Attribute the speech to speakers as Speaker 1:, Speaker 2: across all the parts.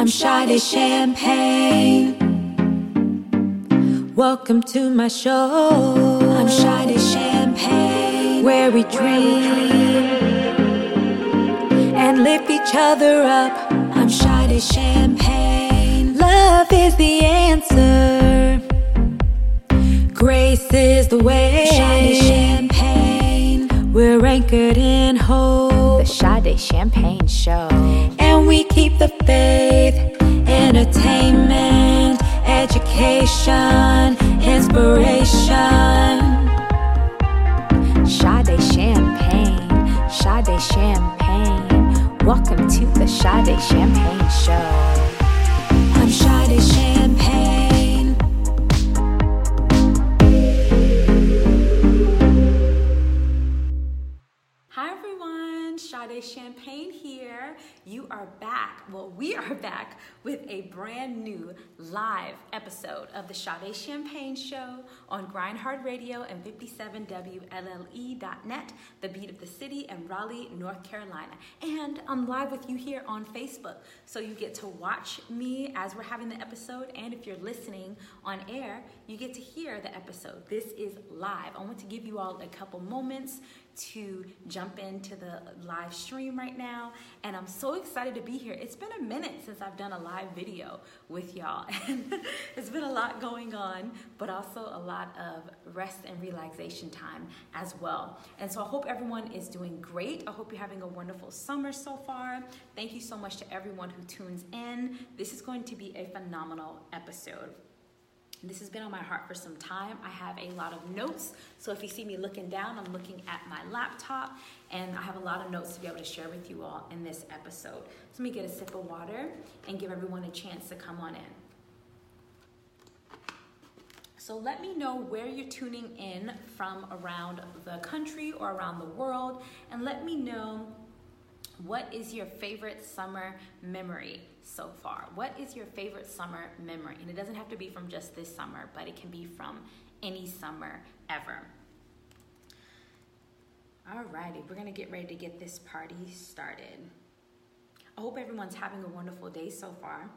Speaker 1: I'm Sade Champagne. Welcome to my show. I'm Sade Champagne. Where we dream and lift each other up. I'm Sade Champagne. Love is the answer. Grace is the way. Sade Champagne. We're anchored in hope.
Speaker 2: Sade Champagne Show.
Speaker 1: And we keep the faith, entertainment, education, inspiration.
Speaker 2: Sade Champagne. Sade Champagne. Welcome to the Sade Champagne Show.
Speaker 3: You are back. Well, we are back with a brand new live episode of the Sade Champagne Show on Grindhard Radio and 57WLLE.net, the beat of the city in Raleigh, North Carolina. And I'm live with you here on Facebook. So you get to watch me as we're having the episode. And if you're listening on air, you get to hear the episode. This is live. I want to give you all a couple moments to jump into the live stream right now. And I'm so excited to be here. It's been a minute since I've done a live video with y'all. And it's been a lot going on, but also a lot of rest and relaxation time as well. And so I hope everyone is doing great. I hope you're having a wonderful summer so far. Thank you so much to everyone who tunes in. This is going to be a phenomenal episode. This has been on my heart for some time. I have a lot of notes. So if you see me looking down, I'm looking at my laptop and I have a lot of notes to be able to share with you all in this episode. So let me get a sip of water and give everyone a chance to come on in. So let me know where you're tuning in from around the country or around the world and let me know what is your favorite summer memory so far? What is your favorite summer memory? And it doesn't have to be from just this summer, but it can be from any summer ever. Alrighty, we're gonna get ready to get this party started. I hope everyone's having a wonderful day so far.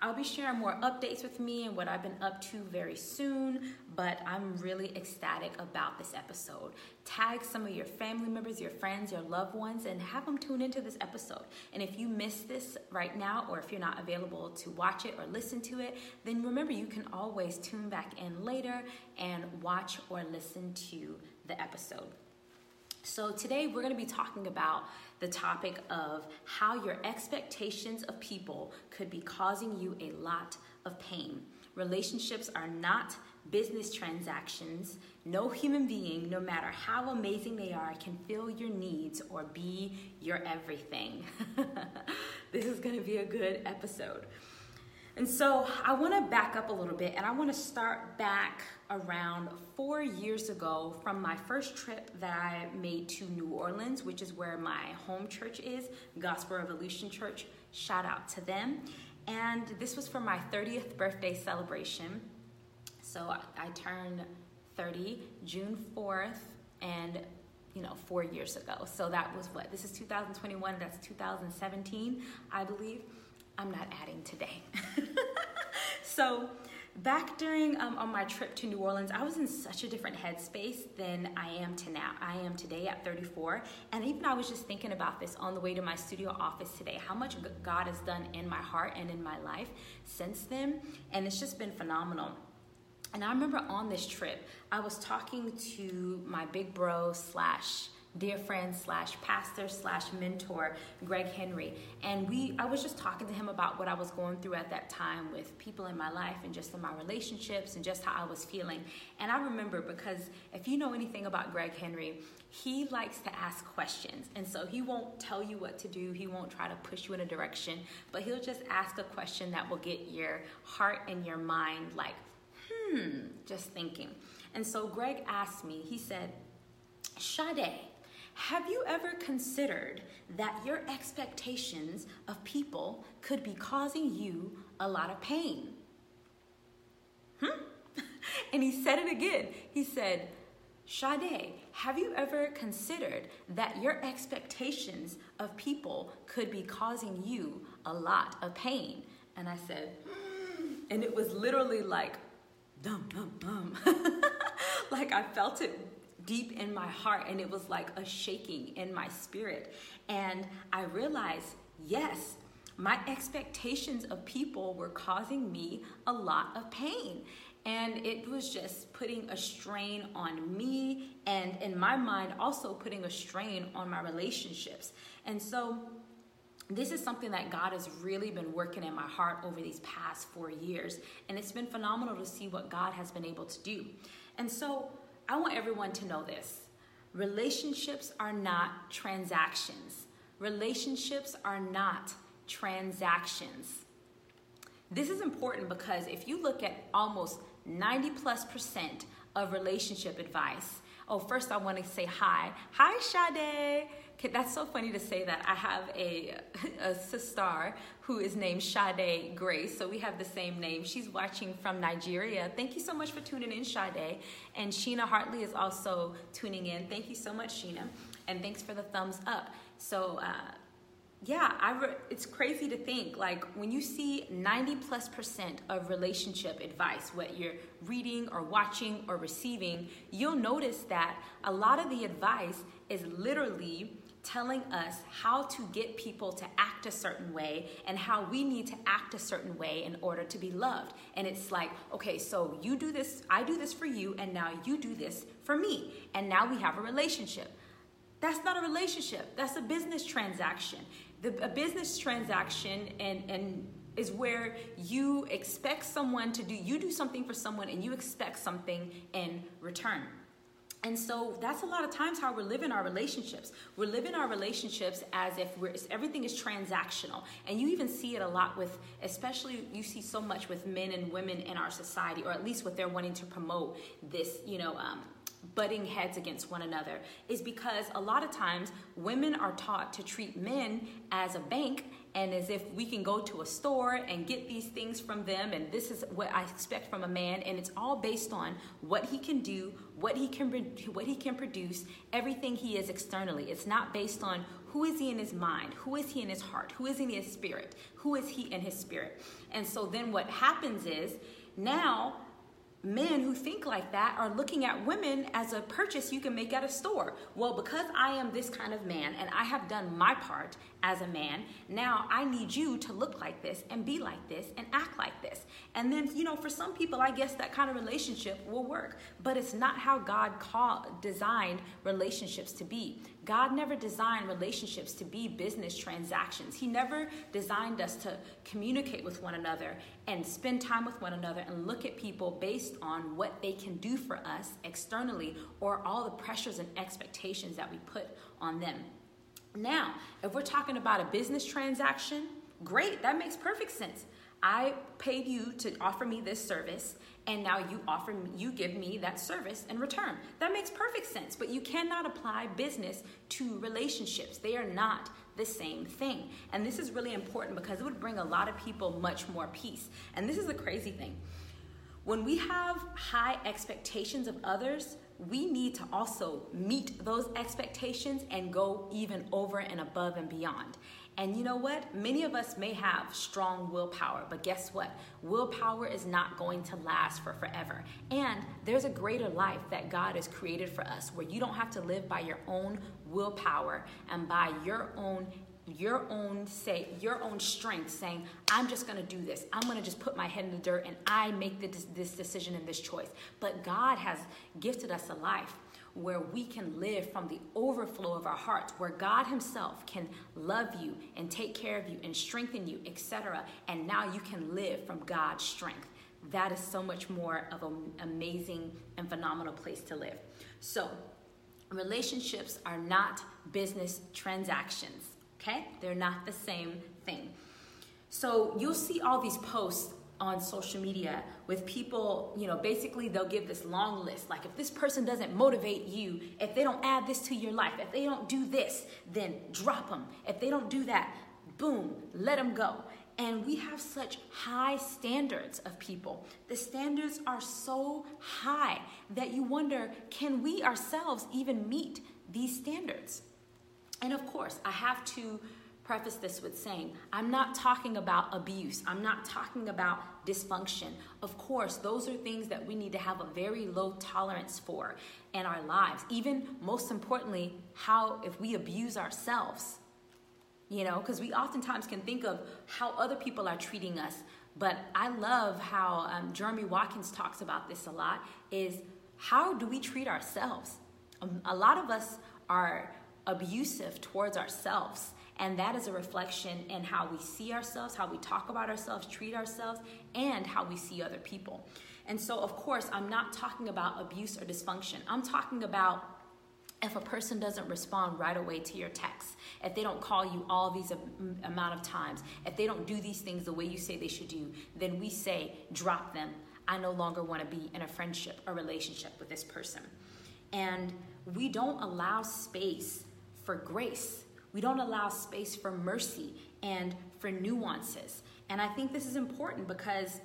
Speaker 3: I'll be sharing more updates with me and what I've been up to very soon, but I'm really ecstatic about this episode. Tag some of your family members, your friends, your loved ones, and have them tune into this episode. And if you missed this right now, or if you're not available to watch it or listen to it, then remember you can always tune back in later and watch or listen to the episode. So, today we're going to be talking about the topic of how your expectations of people could be causing you a lot of pain. Relationships are not business transactions. No human being, no matter how amazing they are, can fill your needs or be your everything. this is going to be a good episode. And so I want to back up a little bit and I want to start back around four years ago from my first trip that I made to New Orleans, which is where my home church is, Gospel Revolution Church. Shout out to them. And this was for my 30th birthday celebration. So I, I turned 30 June 4th and you know, four years ago. So that was what? This is 2021, that's 2017, I believe. I'm not adding today. so, back during um, on my trip to New Orleans, I was in such a different headspace than I am to now. I am today at 34, and even I was just thinking about this on the way to my studio office today. How much God has done in my heart and in my life since then, and it's just been phenomenal. And I remember on this trip, I was talking to my big bro slash dear friend slash pastor slash mentor greg henry. And we i was just talking to him about what i was going through at that time with people in my life and just in my relationships and just how i was feeling. And i remember because if you know anything about greg henry he likes to ask questions. And so he won't tell you what to do. He won't try to push you in a direction. But he'll just ask a question that will get your heart and your mind like hmm just thinking. And so greg asked me he said Sade, have you ever considered that your expectations of people could be causing you a lot of pain? Hmm? And he said it again. He said, Sade, Have you ever considered that your expectations of people could be causing you a lot of pain? And I said, "Hmm." and it was literally like, dum, dum, dum. like I felt it deep in my heart and it was like a shaking in my spirit. And I realized, yes, my expectations of people were causing me a lot of pain. And it was just putting a strain on me, and in my mind, also putting a strain on my relationships. And so, this is something that God has really been working in my heart over these past four years. And it's been phenomenal to see what God has been able to do. And so I want everyone to know this relationships are not transactions, relationships are not transactions. This is important because if you look at almost 90 plus percent of relationship advice, oh, first I want to say hi. Hi, Sade. That's so funny to say that. I have a, a sister who is named Sade Grace, so we have the same name. She's watching from Nigeria. Thank you so much for tuning in, Sade. And Sheena Hartley is also tuning in. Thank you so much, Sheena. And thanks for the thumbs up. So, uh, yeah, I re- it's crazy to think like when you see 90 plus percent of relationship advice, what you're reading or watching or receiving, you'll notice that a lot of the advice is literally telling us how to get people to act a certain way and how we need to act a certain way in order to be loved. And it's like, okay, so you do this, I do this for you, and now you do this for me. And now we have a relationship. That's not a relationship, that's a business transaction the, a business transaction and, and is where you expect someone to do, you do something for someone and you expect something in return. And so that's a lot of times how we're living our relationships. We're living our relationships as if we're everything is transactional. And you even see it a lot with especially you see so much with men and women in our society or at least what they're wanting to promote this, you know, um, butting heads against one another is because a lot of times women are taught to treat men as a bank and as if we can go to a store and get these things from them and this is what I expect from a man and it's all based on what he can do, what he can what he can produce, everything he is externally. It's not based on who is he in his mind, who is he in his heart, who is he in his spirit, who is he in his spirit. And so then what happens is now men who think like that are looking at women as a purchase you can make at a store. Well, because I am this kind of man and I have done my part as a man, now I need you to look like this and be like this and act like this. And then, you know, for some people, I guess that kind of relationship will work, but it's not how God called, designed relationships to be. God never designed relationships to be business transactions. He never designed us to communicate with one another and spend time with one another and look at people based on what they can do for us externally or all the pressures and expectations that we put on them. Now, if we're talking about a business transaction, great, that makes perfect sense. I paid you to offer me this service, and now you offer me, you give me that service in return. That makes perfect sense, but you cannot apply business to relationships. They are not the same thing. And this is really important because it would bring a lot of people much more peace. And this is the crazy thing. When we have high expectations of others, we need to also meet those expectations and go even over and above and beyond. And you know what? Many of us may have strong willpower, but guess what? Willpower is not going to last for forever. And there's a greater life that God has created for us where you don't have to live by your own willpower and by your own your own say your own strength saying i'm just going to do this i'm going to just put my head in the dirt and i make this, this decision and this choice but god has gifted us a life where we can live from the overflow of our hearts, where God Himself can love you and take care of you and strengthen you, etc. And now you can live from God's strength. That is so much more of an amazing and phenomenal place to live. So, relationships are not business transactions, okay? They're not the same thing. So, you'll see all these posts on social media with people, you know, basically they'll give this long list. Like, if this person doesn't motivate you, if they don't add this to your life, if they don't do this, then drop them. If they don't do that, boom, let them go. And we have such high standards of people. The standards are so high that you wonder can we ourselves even meet these standards? And of course, I have to preface this with saying I'm not talking about abuse, I'm not talking about dysfunction. Of course, those are things that we need to have a very low tolerance for in our lives. Even most importantly, how if we abuse ourselves, you know, because we oftentimes can think of how other people are treating us. But I love how um, Jeremy Watkins talks about this a lot is how do we treat ourselves? Um, a lot of us are abusive towards ourselves. And that is a reflection in how we see ourselves, how we talk about ourselves, treat ourselves, and how we see other people. And so, of course, I'm not talking about abuse or dysfunction. I'm talking about if a person doesn't respond right away to your text, if they don't call you all these amount of times, if they don't do these things the way you say they should do, then we say, drop them. I no longer want to be in a friendship or relationship with this person. And we don't allow space for grace. We don't allow space for mercy and for nuances. And I think this is important because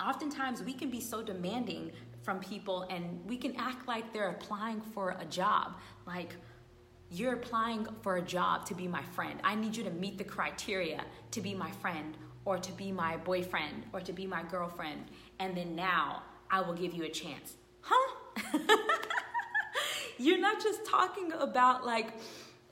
Speaker 3: oftentimes we can be so demanding from people and we can act like they're applying for a job. Like, you're applying for a job to be my friend. I need you to meet the criteria to be my friend or to be my boyfriend or to be my girlfriend. And then now I will give you a chance. Huh? you're not just talking about like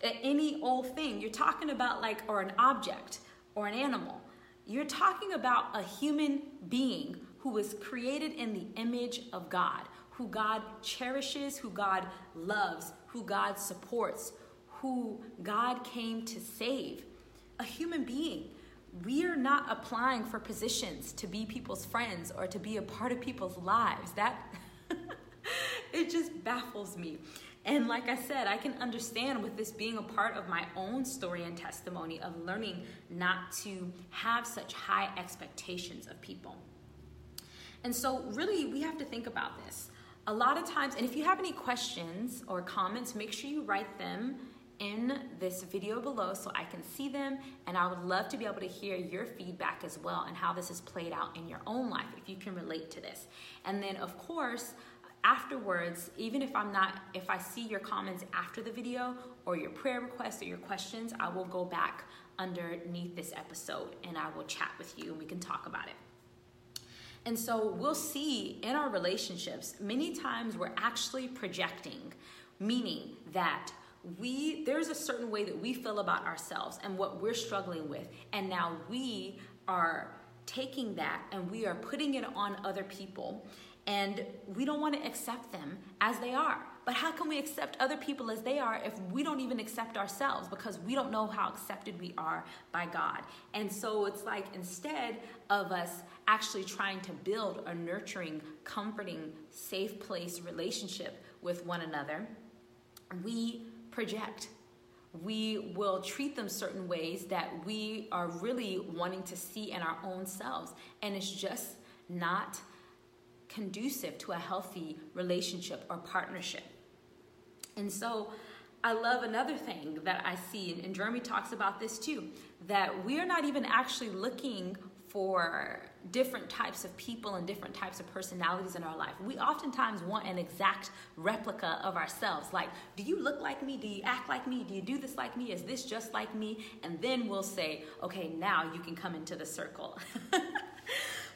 Speaker 3: any old thing. You're talking about like, or an object or an animal. You're talking about a human being who was created in the image of God, who God cherishes, who God loves, who God supports, who God came to save. A human being. We are not applying for positions to be people's friends or to be a part of people's lives. That it just baffles me. And like I said, I can understand with this being a part of my own story and testimony of learning not to have such high expectations of people. And so, really, we have to think about this. A lot of times, and if you have any questions or comments, make sure you write them in this video below so I can see them. And I would love to be able to hear your feedback as well and how this has played out in your own life if you can relate to this. And then, of course, afterwards, even if I'm not, if I see your comments after the video or your prayer requests or your questions, I will go back underneath this episode and I will chat with you and we can talk about it. And so we'll see in our relationships, many times we're actually projecting, meaning that we there's a certain way that we feel about ourselves and what we're struggling with and now we are taking that and we are putting it on other people and we don't want to accept them as they are. But how can we accept other people as they are if we don't even accept ourselves because we don't know how accepted we are by God? And so it's like instead of us actually trying to build a nurturing, comforting, safe place relationship with one another, we project. We will treat them certain ways that we are really wanting to see in our own selves. And it's just not conducive to a healthy relationship or partnership. And so I love another thing that I see, and Jeremy talks about this too, that we are not even actually looking for different types of people and different types of personalities in our life. We oftentimes want an exact replica of ourselves. Like, do you look like me? Do you act like me? Do you do this like me? Is this just like me? And then we'll say, okay, now you can come into the circle.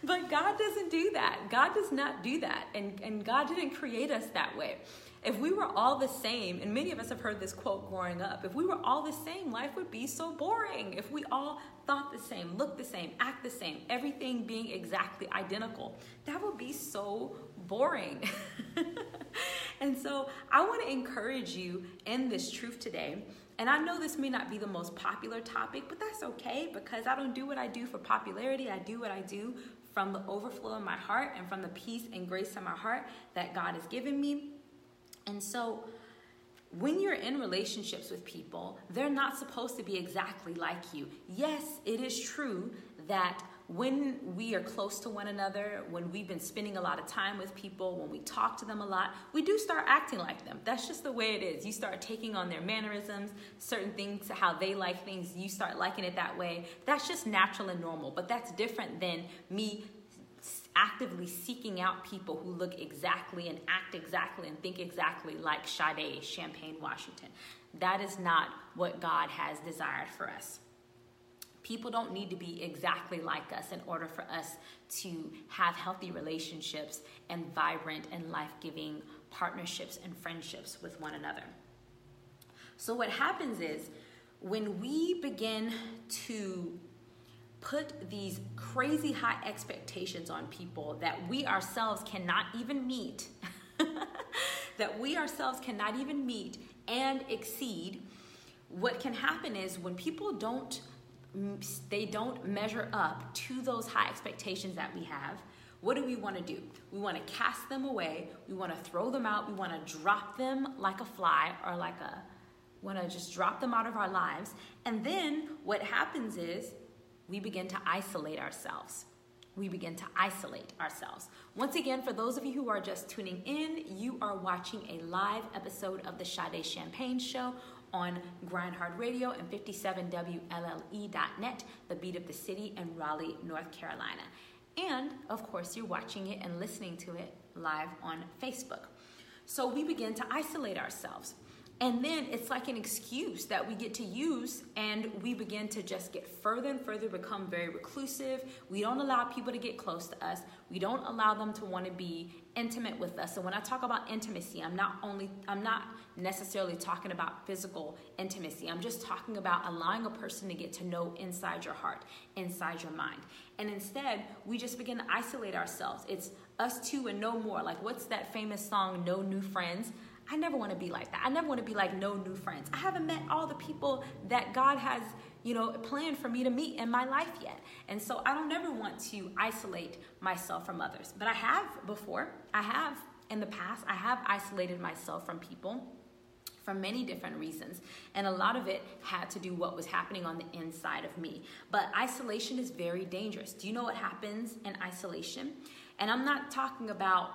Speaker 3: But God doesn't do that. God does not do that. And, and God didn't create us that way. If we were all the same, and many of us have heard this quote growing up, if we were all the same, life would be so boring. If we all thought the same, looked the same, act the same, everything being exactly identical, that would be so boring. and so I want to encourage you in this truth today. And I know this may not be the most popular topic, but that's okay because I don't do what I do for popularity. I do what I do from the overflow of my heart and from the peace and grace in my heart that God has given me. And so, when you're in relationships with people, they're not supposed to be exactly like you. Yes, it is true that when we are close to one another, when we've been spending a lot of time with people, when we talk to them a lot, we do start acting like them. That's just the way it is. You start taking on their mannerisms, certain things, how they like things, you start liking it that way. That's just natural and normal, but that's different than me actively seeking out people who look exactly and act exactly and think exactly like Sade Champagne, Washington. That is not what God has desired for us. People don't need to be exactly like us in order for us to have healthy relationships and vibrant and life giving partnerships and friendships with one another. So, what happens is when we begin to put these crazy high expectations on people that we ourselves cannot even meet, that we ourselves cannot even meet and exceed, what can happen is when people don't they don't measure up to those high expectations that we have, what do we want to do? We want to cast them away. We want to throw them out. We want to drop them like a fly or like a, want to just drop them out of our lives. And then what happens is we begin to isolate ourselves. We begin to isolate ourselves. Once again, for those of you who are just tuning in, you are watching a live episode of the Sade Champagne Show on Grindhard Radio and 57WLLE.net, the beat of the city in Raleigh, North Carolina. And of course, you're watching it and listening to it live on Facebook. So we begin to isolate ourselves. And then it's like an excuse that we get to use, and we begin to just get further and further, become very reclusive. We don't allow people to get close to us. We don't allow them to want to be intimate with us. So when I talk about intimacy, I'm not only I'm not necessarily talking about physical intimacy. I'm just talking about allowing a person to get to know inside your heart, inside your mind. And instead, we just begin to isolate ourselves. It's us two and no more. Like what's that famous song No New Friends? I never want to be like that. I never want to be like no new friends. I haven't met all the people that God has, you know, planned for me to meet in my life yet. And so I don't ever want to isolate myself from others. But I have before. I have in the past. I have isolated myself from people for many different reasons. And a lot of it had to do what was happening on the inside of me. But isolation is very dangerous. Do you know what happens in isolation? And I'm not talking about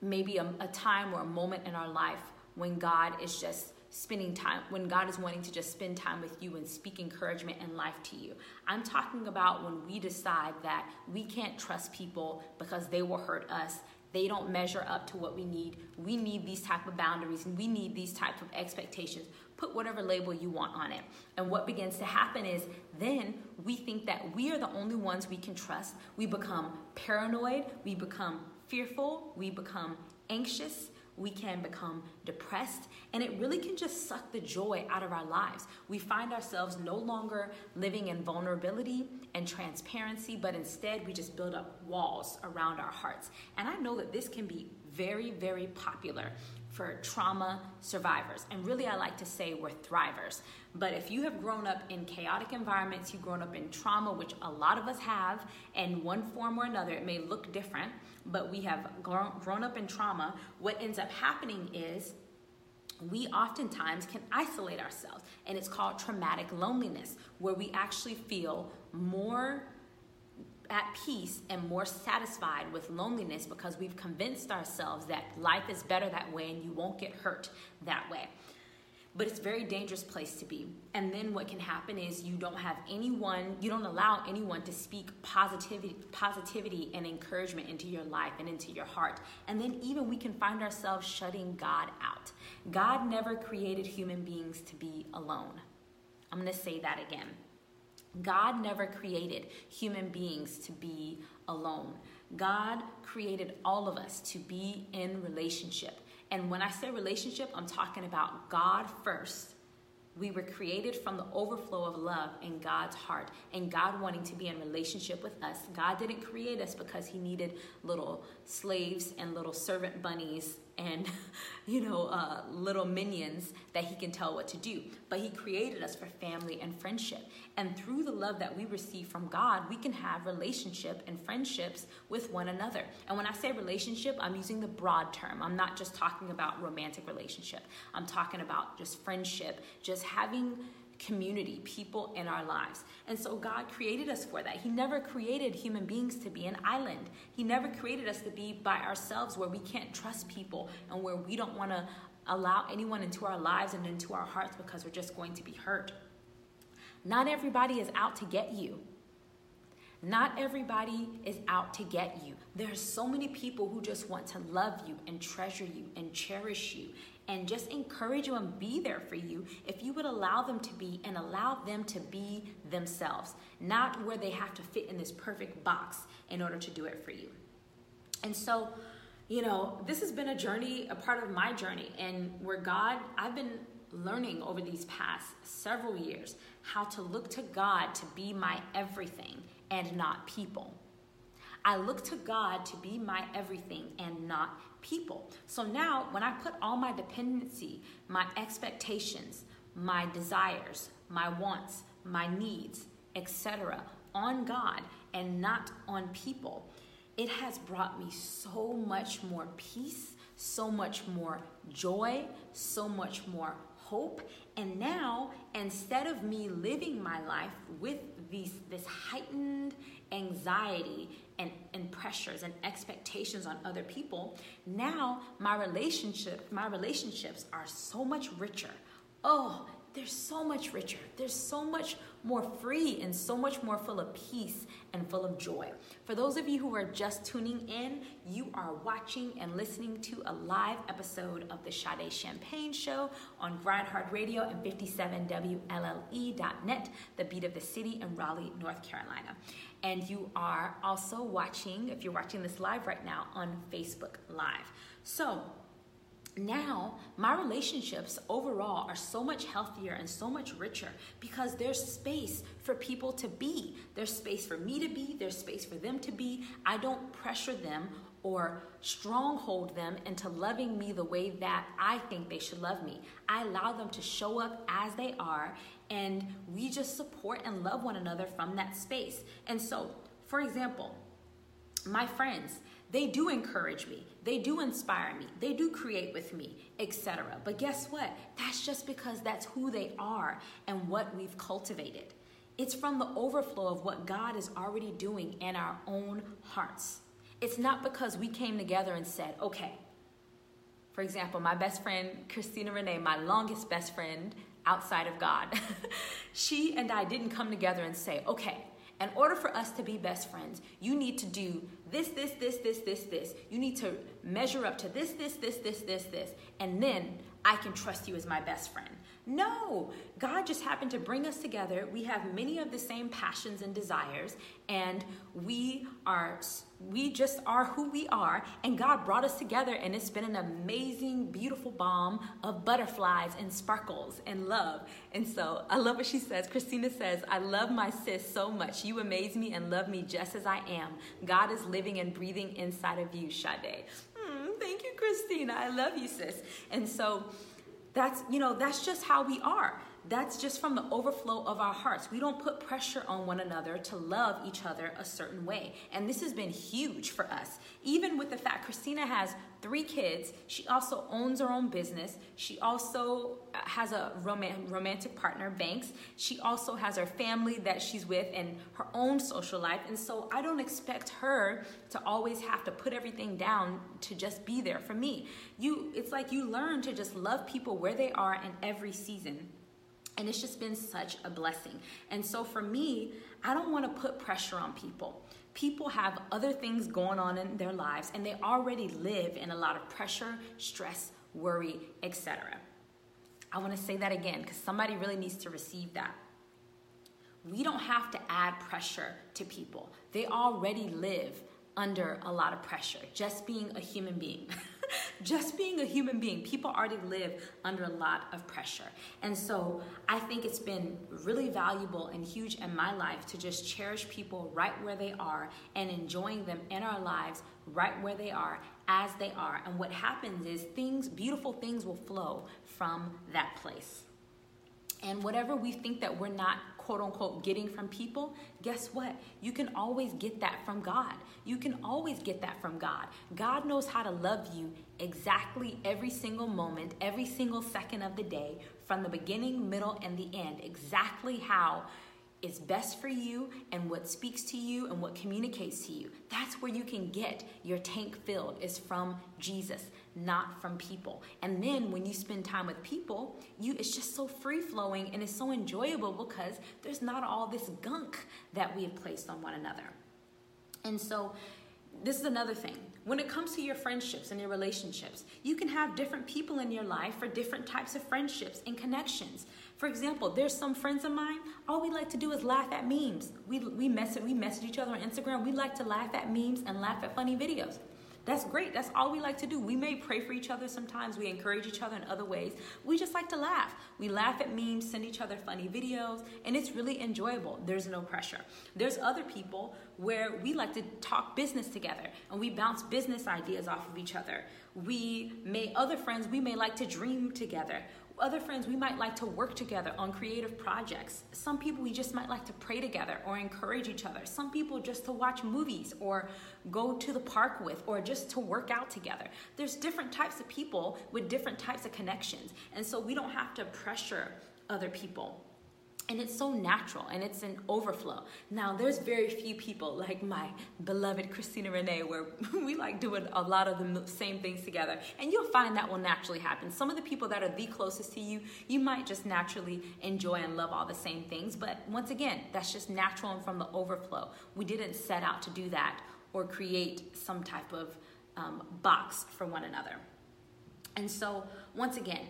Speaker 3: maybe a, a time or a moment in our life when God is just spending time, when God is wanting to just spend time with you and speak encouragement and life to you. I'm talking about when we decide that we can't trust people because they will hurt us. They don't measure up to what we need. We need these type of boundaries and we need these type of expectations. Put whatever label you want on it. And what begins to happen is then we think that we are the only ones we can trust. We become paranoid, we become fearful, we become anxious, we can become depressed, and it really can just suck the joy out of our lives. We find ourselves no longer living in vulnerability and transparency, but instead we just build up walls around our hearts. And I know that this can be very, very popular for trauma survivors. And really, I like to say we're thrivers. But if you have grown up in chaotic environments, you've grown up in trauma, which a lot of us have, in one form or another, it may look different, but we have grown, up in trauma. What ends up happening is we oftentimes can isolate ourselves, and it's called traumatic loneliness, where we actually feel more at peace and more satisfied with loneliness because we've convinced ourselves that life is better that way and you won't get hurt that way. But it's very dangerous place to be. And then what can happen is you don't have anyone, you don't allow anyone to speak positivity, positivity and encouragement into your life and into your heart. And then even we can find ourselves shutting God out. God never created human beings to be alone. I'm going to say that again. God never created human beings to be alone. God created all of us to be in relationship. And when I say relationship, I'm talking about God first. We were created from the overflow of love in God's heart and God wanting to be in relationship with us. God didn't create us because He needed little slaves and little servant bunnies and you know uh, little minions that he can tell what to do. But he created us for family and friendship. And through the love that we receive from god we can have relationship and friendships with one another. And when i say relationship i'm using the broad term. I'm not just talking about romantic relationship. I'm talking about just friendship just having community, people in our lives. And so God created us for that. He never created human beings to be an island. He never created us to be by ourselves where we can't trust people and where we don't want to allow anyone into our lives and into our hearts because we're just going to be hurt. Not everybody is out to get you. Not everybody is out to get you. There are so many people who just want to love you and treasure you and cherish you and just encourage you and be there for you if you would allow them to be and allow them to be themselves, not where they have to fit in this perfect box in order to do it for you. And so, you know, this has been a journey, a part of my journey, and where God, I've been learning over these past several years how to look to God to be my everything and not people. I look to God to be my everything and not people. So now, when I put all my dependency, my expectations, my desires, my wants, my needs, etc., on God and not on people, it has brought me so much more peace, so much more joy, so much more hope. And now, instead of me living my life with these, this heightened anxiety and, and pressures and expectations on other people, now my relationship, my relationships are so much richer. Oh, they're so much richer. They're so much more free and so much more full of peace and full of joy. For those of you who are just tuning in, you are watching and listening to a live episode of the Sade Champagne Show on Grindhard Radio and 57WLLE.net, the beat of the city in Raleigh, North Carolina. And you are also watching, if you're watching this live right now, on Facebook Live. So, now my relationships overall are so much healthier and so much richer because there's space for people to be. There's space for me to be, there's space for them to be. I don't pressure them or stronghold them into loving me the way that I think they should love me. I allow them to show up as they are and we just support and love one another from that space. And so, for example, my friends, they do encourage me. They do inspire me. They do create with me, etc. But guess what? That's just because that's who they are and what we've cultivated. It's from the overflow of what God is already doing in our own hearts. It's not because we came together and said, okay, for example, my best friend, Christina Renee, my longest best friend outside of God, she and I didn't come together and say, okay, in order for us to be best friends, you need to do this, this, this, this, this, this. You need to measure up to this, this, this, this, this, this. And then I can trust you as my best friend. No, God just happened to bring us together. We have many of the same passions and desires, and we are we just are who we are, and God brought us together, and it's been an amazing, beautiful balm of butterflies and sparkles and love. And so I love what she says. Christina says, I love my sis so much. You amaze me and love me just as I am. God is living and breathing inside of you, Sade. Mm, thank you, Christina. I love you, sis. And so that's, you know, that's just how we are. That's just from the overflow of our hearts. We don't put pressure on one another to love each other a certain way. And this has been huge for us. Even with the fact Christina has three kids, she also owns her own business. She also uh, has a rom- romantic partner, Banks. She also has her family that she's with and her own social life. And so I don't expect her to always have to put everything down to just be there for me. You it's like you learn to just love people where they are in every season. And it's just been such a blessing. And so for me, I don't want to put pressure on people. People have other things going on in their lives and they already live in a lot of pressure, stress, worry, etc. I want to say that again because somebody really needs to receive that. We don't have to add pressure to people. They already live under a lot of pressure, just being a human being. just being a human being, people already live under a lot of pressure. And so I think it's been really valuable and huge in my life to just cherish people right where they are and enjoying them in our lives right where they are as they are. And what happens is things, beautiful things will flow from that place. And whatever we think that we're not quote unquote getting from people, guess what? You can always get that from God. You can always get that from God. God knows how to love you exactly every single moment, every single second of the day, from the beginning, middle, and the end, exactly how is best for you and what speaks to you and what communicates to you. That's where you can get your tank filled is from Jesus, not from people. And then when you spend time with people, you it's just so free flowing and it's so enjoyable because there's not all this gunk that we have placed on one another. And so this is another thing. When it comes to your friendships and your relationships, you can have different people in your life for different types of friendships and connections. For example, there's some friends of mine, all we like to do is laugh at memes. We, we, message, we message each other on Instagram. We like to laugh at memes and laugh at funny videos. That's great. That's all we like to do. We may pray for each other sometimes. We encourage each other in other ways. We just like to laugh. We laugh at memes, send each other funny videos, and it's really enjoyable. There's no pressure. There's other people where we like to talk business together and we bounce business ideas off of each other. We may, other friends, we may like to dream together other friends, we might like to work together on creative projects. Some people, we just might like to pray together or encourage each other. Some people, just to watch movies or go to the park with or just to work out together. There's different types of people with different types of connections. And so we don't have to pressure other people and it's so natural and it's an overflow. Now, there's very few people like my beloved Christina Renee where we like doing a lot of the same things together, and you'll find that will naturally happen. Some of the people that are the closest to you, you might just naturally enjoy and love all the same things, but once again, that's just natural and from the overflow. We didn't set out to do that or create some type of um, box for one another. And so, once again,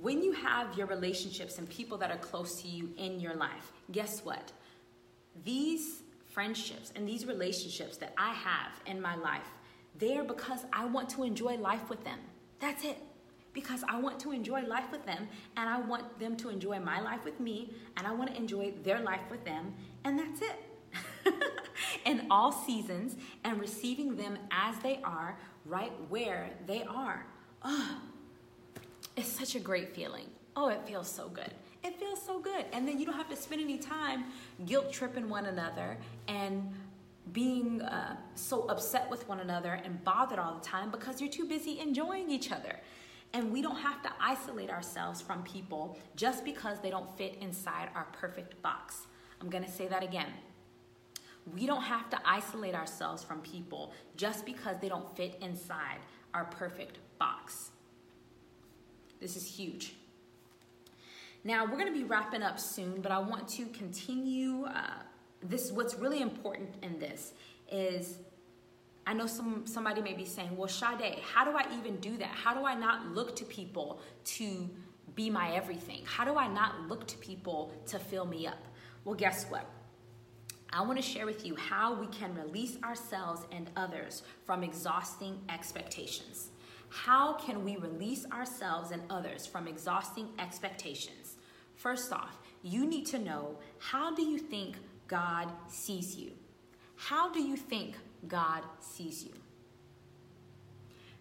Speaker 3: when you have your relationships and people that are close to you in your life, guess what? These friendships and these relationships that I have in my life, they are because I want to enjoy life with them. That's it. Because I want to enjoy life with them and I want them to enjoy my life with me and I want to enjoy their life with them, and that's it. in all seasons and receiving them as they are, right where they are. Oh, it's such a great feeling. Oh, it feels so good. It feels so good. And then you don't have to spend any time guilt tripping one another and being uh, so upset with one another and bothered all the time because you're too busy enjoying each other. And we don't have to isolate ourselves from people just because they don't fit inside our perfect box. I'm gonna say that again. We don't have to isolate ourselves from people just because they don't fit inside our perfect box. This is huge. Now, we're going to be wrapping up soon, but I want to continue. Uh, this what's really important in this is I know some somebody may be saying, "Well, Sade, how do I even do that? How do I not look to people to be my everything? How do I not look to people to fill me up?" Well, guess what? I want to share with you how we can release ourselves and others from exhausting expectations. How can we release ourselves and others from exhausting expectations? First off, you need to know how do you think God sees you? How do you think God sees you?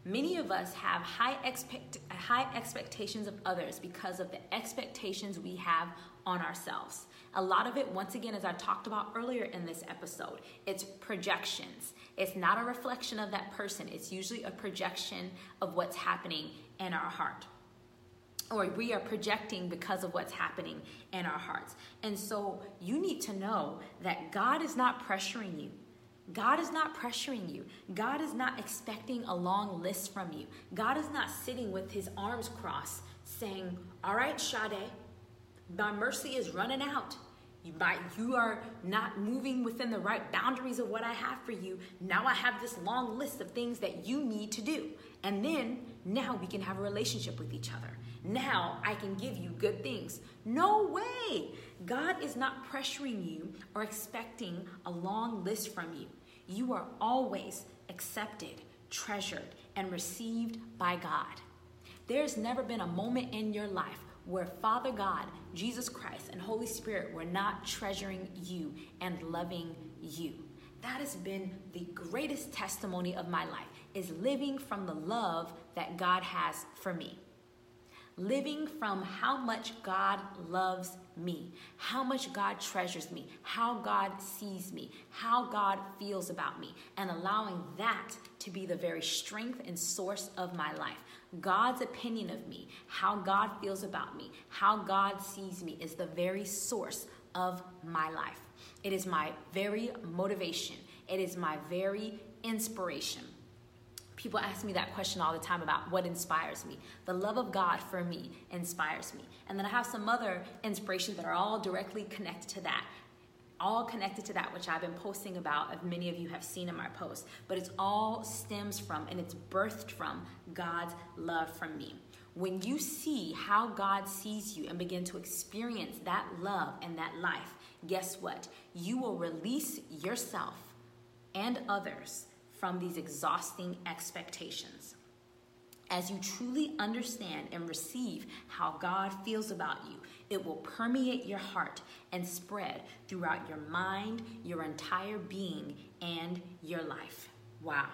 Speaker 3: Many of us have high, expect, high expectations of others because of the expectations we have on ourselves. A lot of it, once again, as I talked about earlier in this episode, it's projections. It's not a reflection of that person, it's usually a projection of what's happening in our heart. Or we are projecting because of what's happening in our hearts. And so you need to know that God is not pressuring you. God is not pressuring you. God is not expecting a long list from you. God is not sitting with his arms crossed saying, All right, Sade, my mercy is running out. You, you are not moving within the right boundaries of what I have for you. Now I have this long list of things that you need to do. And then now we can have a relationship with each other. Now I can give you good things. No way. God is not pressuring you or expecting a long list from you. You are always accepted, treasured, and received by God. There's never been a moment in your life where Father God, Jesus Christ, and Holy Spirit were not treasuring you and loving you. That has been the greatest testimony of my life is living from the love that God has for me. Living from how much God loves me, how much God treasures me, how God sees me, how God feels about me, and allowing that to be the very strength and source of my life. God's opinion of me, how God feels about me, how God sees me is the very source of my life. It is my very motivation, it is my very inspiration. People ask me that question all the time about what inspires me. The love of God for me inspires me. And then I have some other inspirations that are all directly connected to that. All connected to that, which I've been posting about, if many of you have seen in my posts. But it's all stems from and it's birthed from God's love for me. When you see how God sees you and begin to experience that love and that life, guess what? You will release yourself and others from these exhausting expectations. As you truly understand and receive how God feels about you, it will permeate your heart and spread throughout your mind, your entire being, and your life. Wow.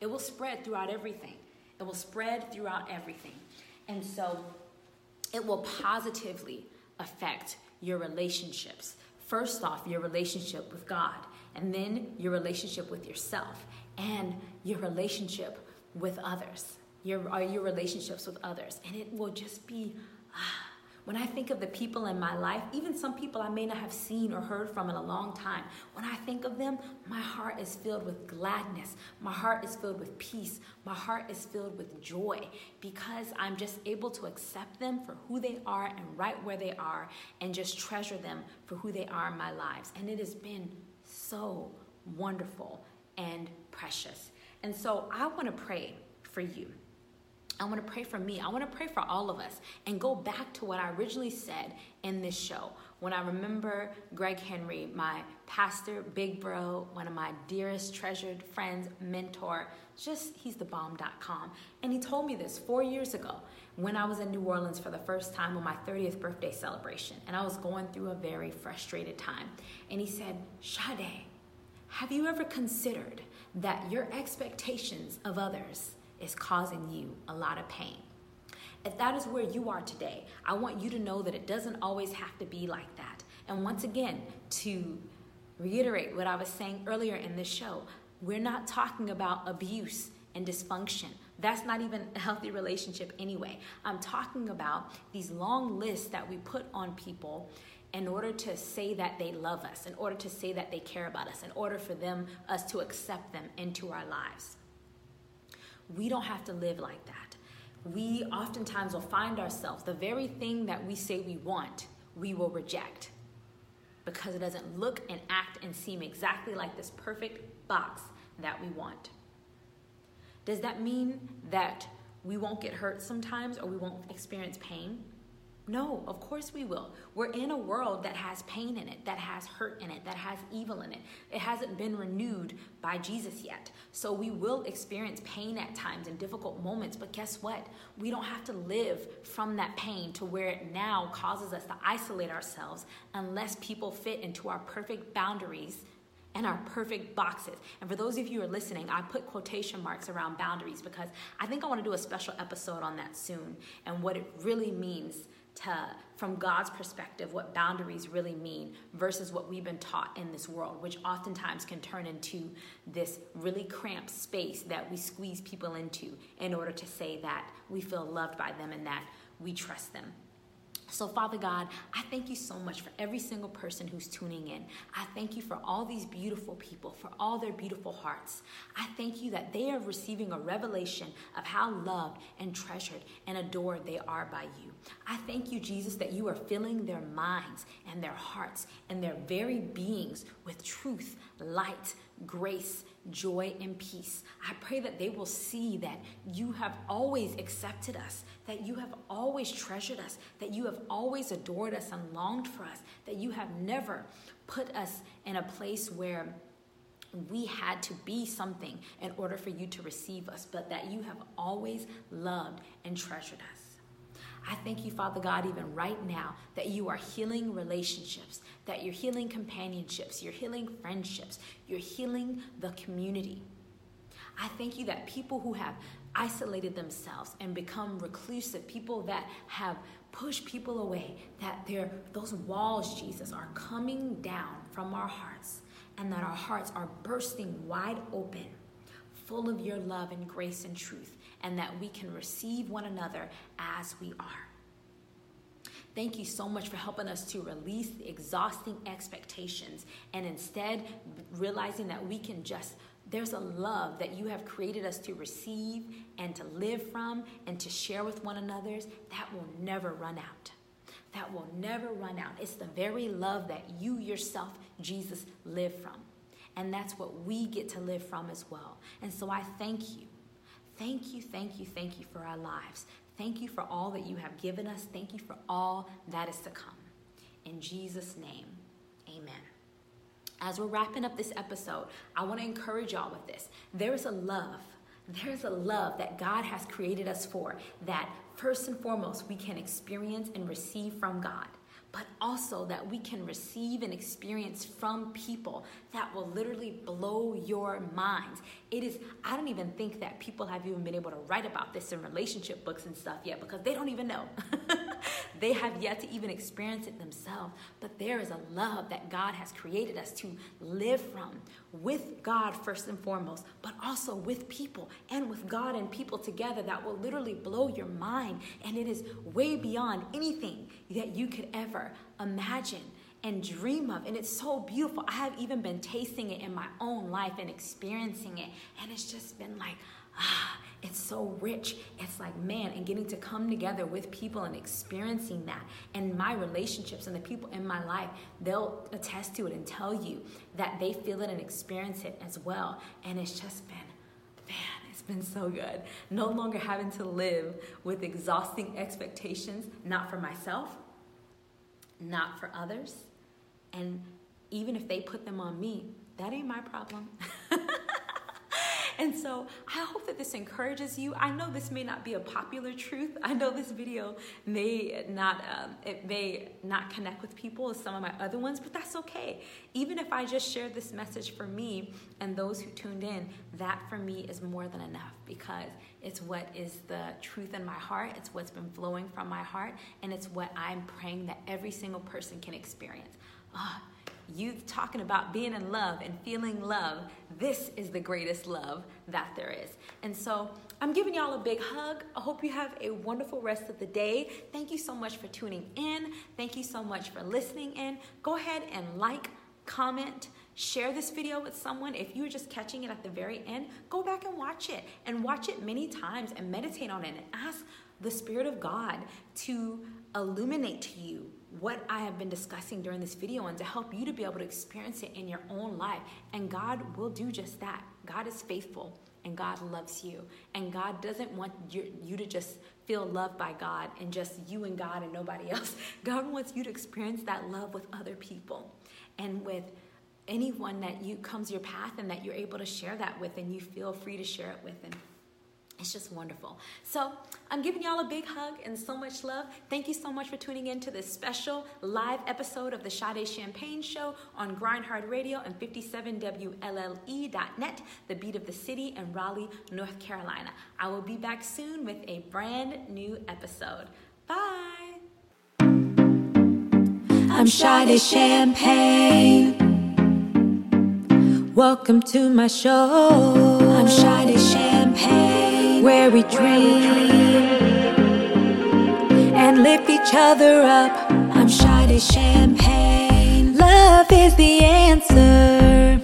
Speaker 3: It will spread throughout everything. It will spread throughout everything. And so it will positively affect your relationships. First off, your relationship with God, and then your relationship with yourself, and your relationship with others, your, or your relationships with others. And it will just be, ah, when I think of the people in my life, even some people I may not have seen or heard from in a long time, when I think of them, my heart is filled with gladness. My heart is filled with peace. My heart is filled with joy because I'm just able to accept them for who they are and right where they are and just treasure them for who they are in my lives. And it has been so wonderful and precious. And so I want to pray for you. I want to pray for me. I want to pray for all of us and go back to what I originally said in this show. When I remember Greg Henry, my pastor, big bro, one of my dearest, treasured friends, mentor, just he's the bomb.com. And he told me this four years ago when I was in New Orleans for the first time on my 30th birthday celebration. And I was going through a very frustrated time. And he said, Sade, have you ever considered that your expectations of others is causing you a lot of pain. If that is where you are today, I want you to know that it doesn't always have to be like that. And once again, to reiterate what I was saying earlier in this show, we're not talking about abuse and dysfunction. That's not even a healthy relationship anyway. I'm talking about these long lists that we put on people in order to say that they love us, in order to say that they care about us, in order for them us to accept them into our lives. We don't have to live like that. We oftentimes will find ourselves the very thing that we say we want, we will reject because it doesn't look and act and seem exactly like this perfect box that we want. Does that mean that we won't get hurt sometimes or we won't experience pain? No, of course we will. We're in a world that has pain in it, that has hurt in it, that has evil in it. It hasn't been renewed by Jesus yet. So we will experience pain at times and difficult moments, but guess what? We don't have to live from that pain to where it now causes us to isolate ourselves unless people fit into our perfect boundaries and our perfect boxes. And for those of you who are listening, I put quotation marks around boundaries because I think I want to do a special episode on that soon and what it really means to, from God's perspective, what boundaries really mean versus what we've been taught in this world, which oftentimes can turn into this really cramped space that we squeeze people into in order to say that we feel loved by them and that we trust them. So, Father God, I thank you so much for every single person who's tuning in. I thank you for all these beautiful people, for all their beautiful hearts. I thank you that they are receiving a revelation of how loved and treasured and adored they are by you. I thank you, Jesus, that you are filling their minds and their hearts and their very beings with truth, light, grace, joy, and peace. I pray that they will see that you have always accepted us, that you have always treasured us, that you have always adored us and longed for us, that you have never put us in a place where we had to be something in order for you to receive us, but that you have always loved and treasured us. I thank you, Father God, even right now, that you are healing relationships, that you're healing companionships, you're healing friendships, you're healing the community. I thank you that people who have isolated themselves and become reclusive, people that have pushed people away, that those walls, Jesus, are coming down from our hearts and that our hearts are bursting wide open, full of your love and grace and truth, and that we can receive one another as we are. Thank you so much for helping us to release the exhausting expectations and instead realizing that we can just, there's a love that you have created us to receive and to live from and to share with one another that will never run out. That will never run out. It's the very love that you yourself, Jesus, live from. And that's what we get to live from as well. And so I thank you. Thank you, thank you, thank you for our lives. Thank you for all that you have given us. Thank you for all that is to come. In Jesus' name, amen. As we're wrapping up this episode, I want to encourage y'all with this. There is a love, there's a love that God has created us for that first and foremost we can experience and receive from God but also that we can receive and experience from people that will literally blow your minds. It is, I don't even think that people have even been able to write about this in relationship books and stuff yet because they don't even know. they have yet to even experience it themselves. But there is a love that God has created us to live from with God first and foremost, but also with people and with God and people together that will literally blow your mind. And it is way beyond anything that you could ever imagine and dream of. And it's so beautiful. I have even been tasting it in my own life and experiencing it. And it's just been like, ah, it's so rich. It's like, man, and getting to come together with people and experiencing that. And my relationships and the people in my life, they'll attest to it and tell you that they feel it and experience it as well. And it's just been, man, it's been so good. No longer having to live with exhausting expectations, not for myself, not for others. And even if they put them on me, that ain't my problem. And so I hope that this encourages you. I know this may not be a popular truth. I know this video may not um, it may not connect with people as some of my other ones, but that's okay. Even if I just share this message for me and those who tuned in, that for me is more than enough because it's what is the truth in my heart. It's what's been flowing from my heart, and it's what I'm praying that every single person can experience. Oh, you talking about being in love and feeling love, this is the greatest love that there is. And so I'm giving y'all a big hug. I hope you have a wonderful rest of the day. Thank you so much for tuning in. Thank you so much for listening in. Go ahead and like, comment, share this video with someone. If you were just catching it at the very end, go back and watch it and watch it many times and meditate on it and ask the Spirit of God to illuminate to you what I have been discussing during this video and to help you to be able to experience it in your own life. And God will do just that. God is faithful and God loves you. And God doesn't want you, you to just feel loved by God and just you and God and nobody else. God wants you to experience that love with other people and with anyone that you comes your path and that you're able to share that with and you feel free to share it with and it's just wonderful. So I'm giving y'all a big hug and so much love. Thank you so much for tuning in to this special live episode of the Sade Champagne Show on Grindhard Radio and 57WLLE.net, the beat of the city in Raleigh, North Carolina. I will be back soon with a brand new episode. Bye.
Speaker 1: I'm Sade Champagne. Welcome to my show. I'm Sade Champagne where we dream and lift each other up. I'm Sade Champagne. Love is the answer.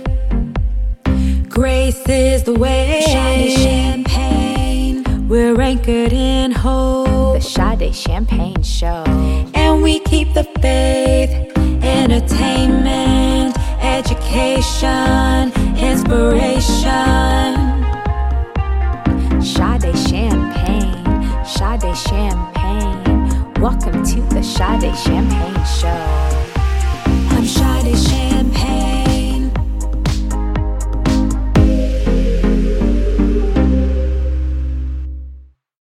Speaker 1: Grace is the way. Sade Champagne. We're anchored in hope.
Speaker 2: The Sade Champagne Show.
Speaker 1: And we keep the faith, entertainment, education, inspiration.
Speaker 2: Sade Champagne, Sade Champagne. Welcome to the Sade Champagne Show.
Speaker 1: I'm Sade Champagne.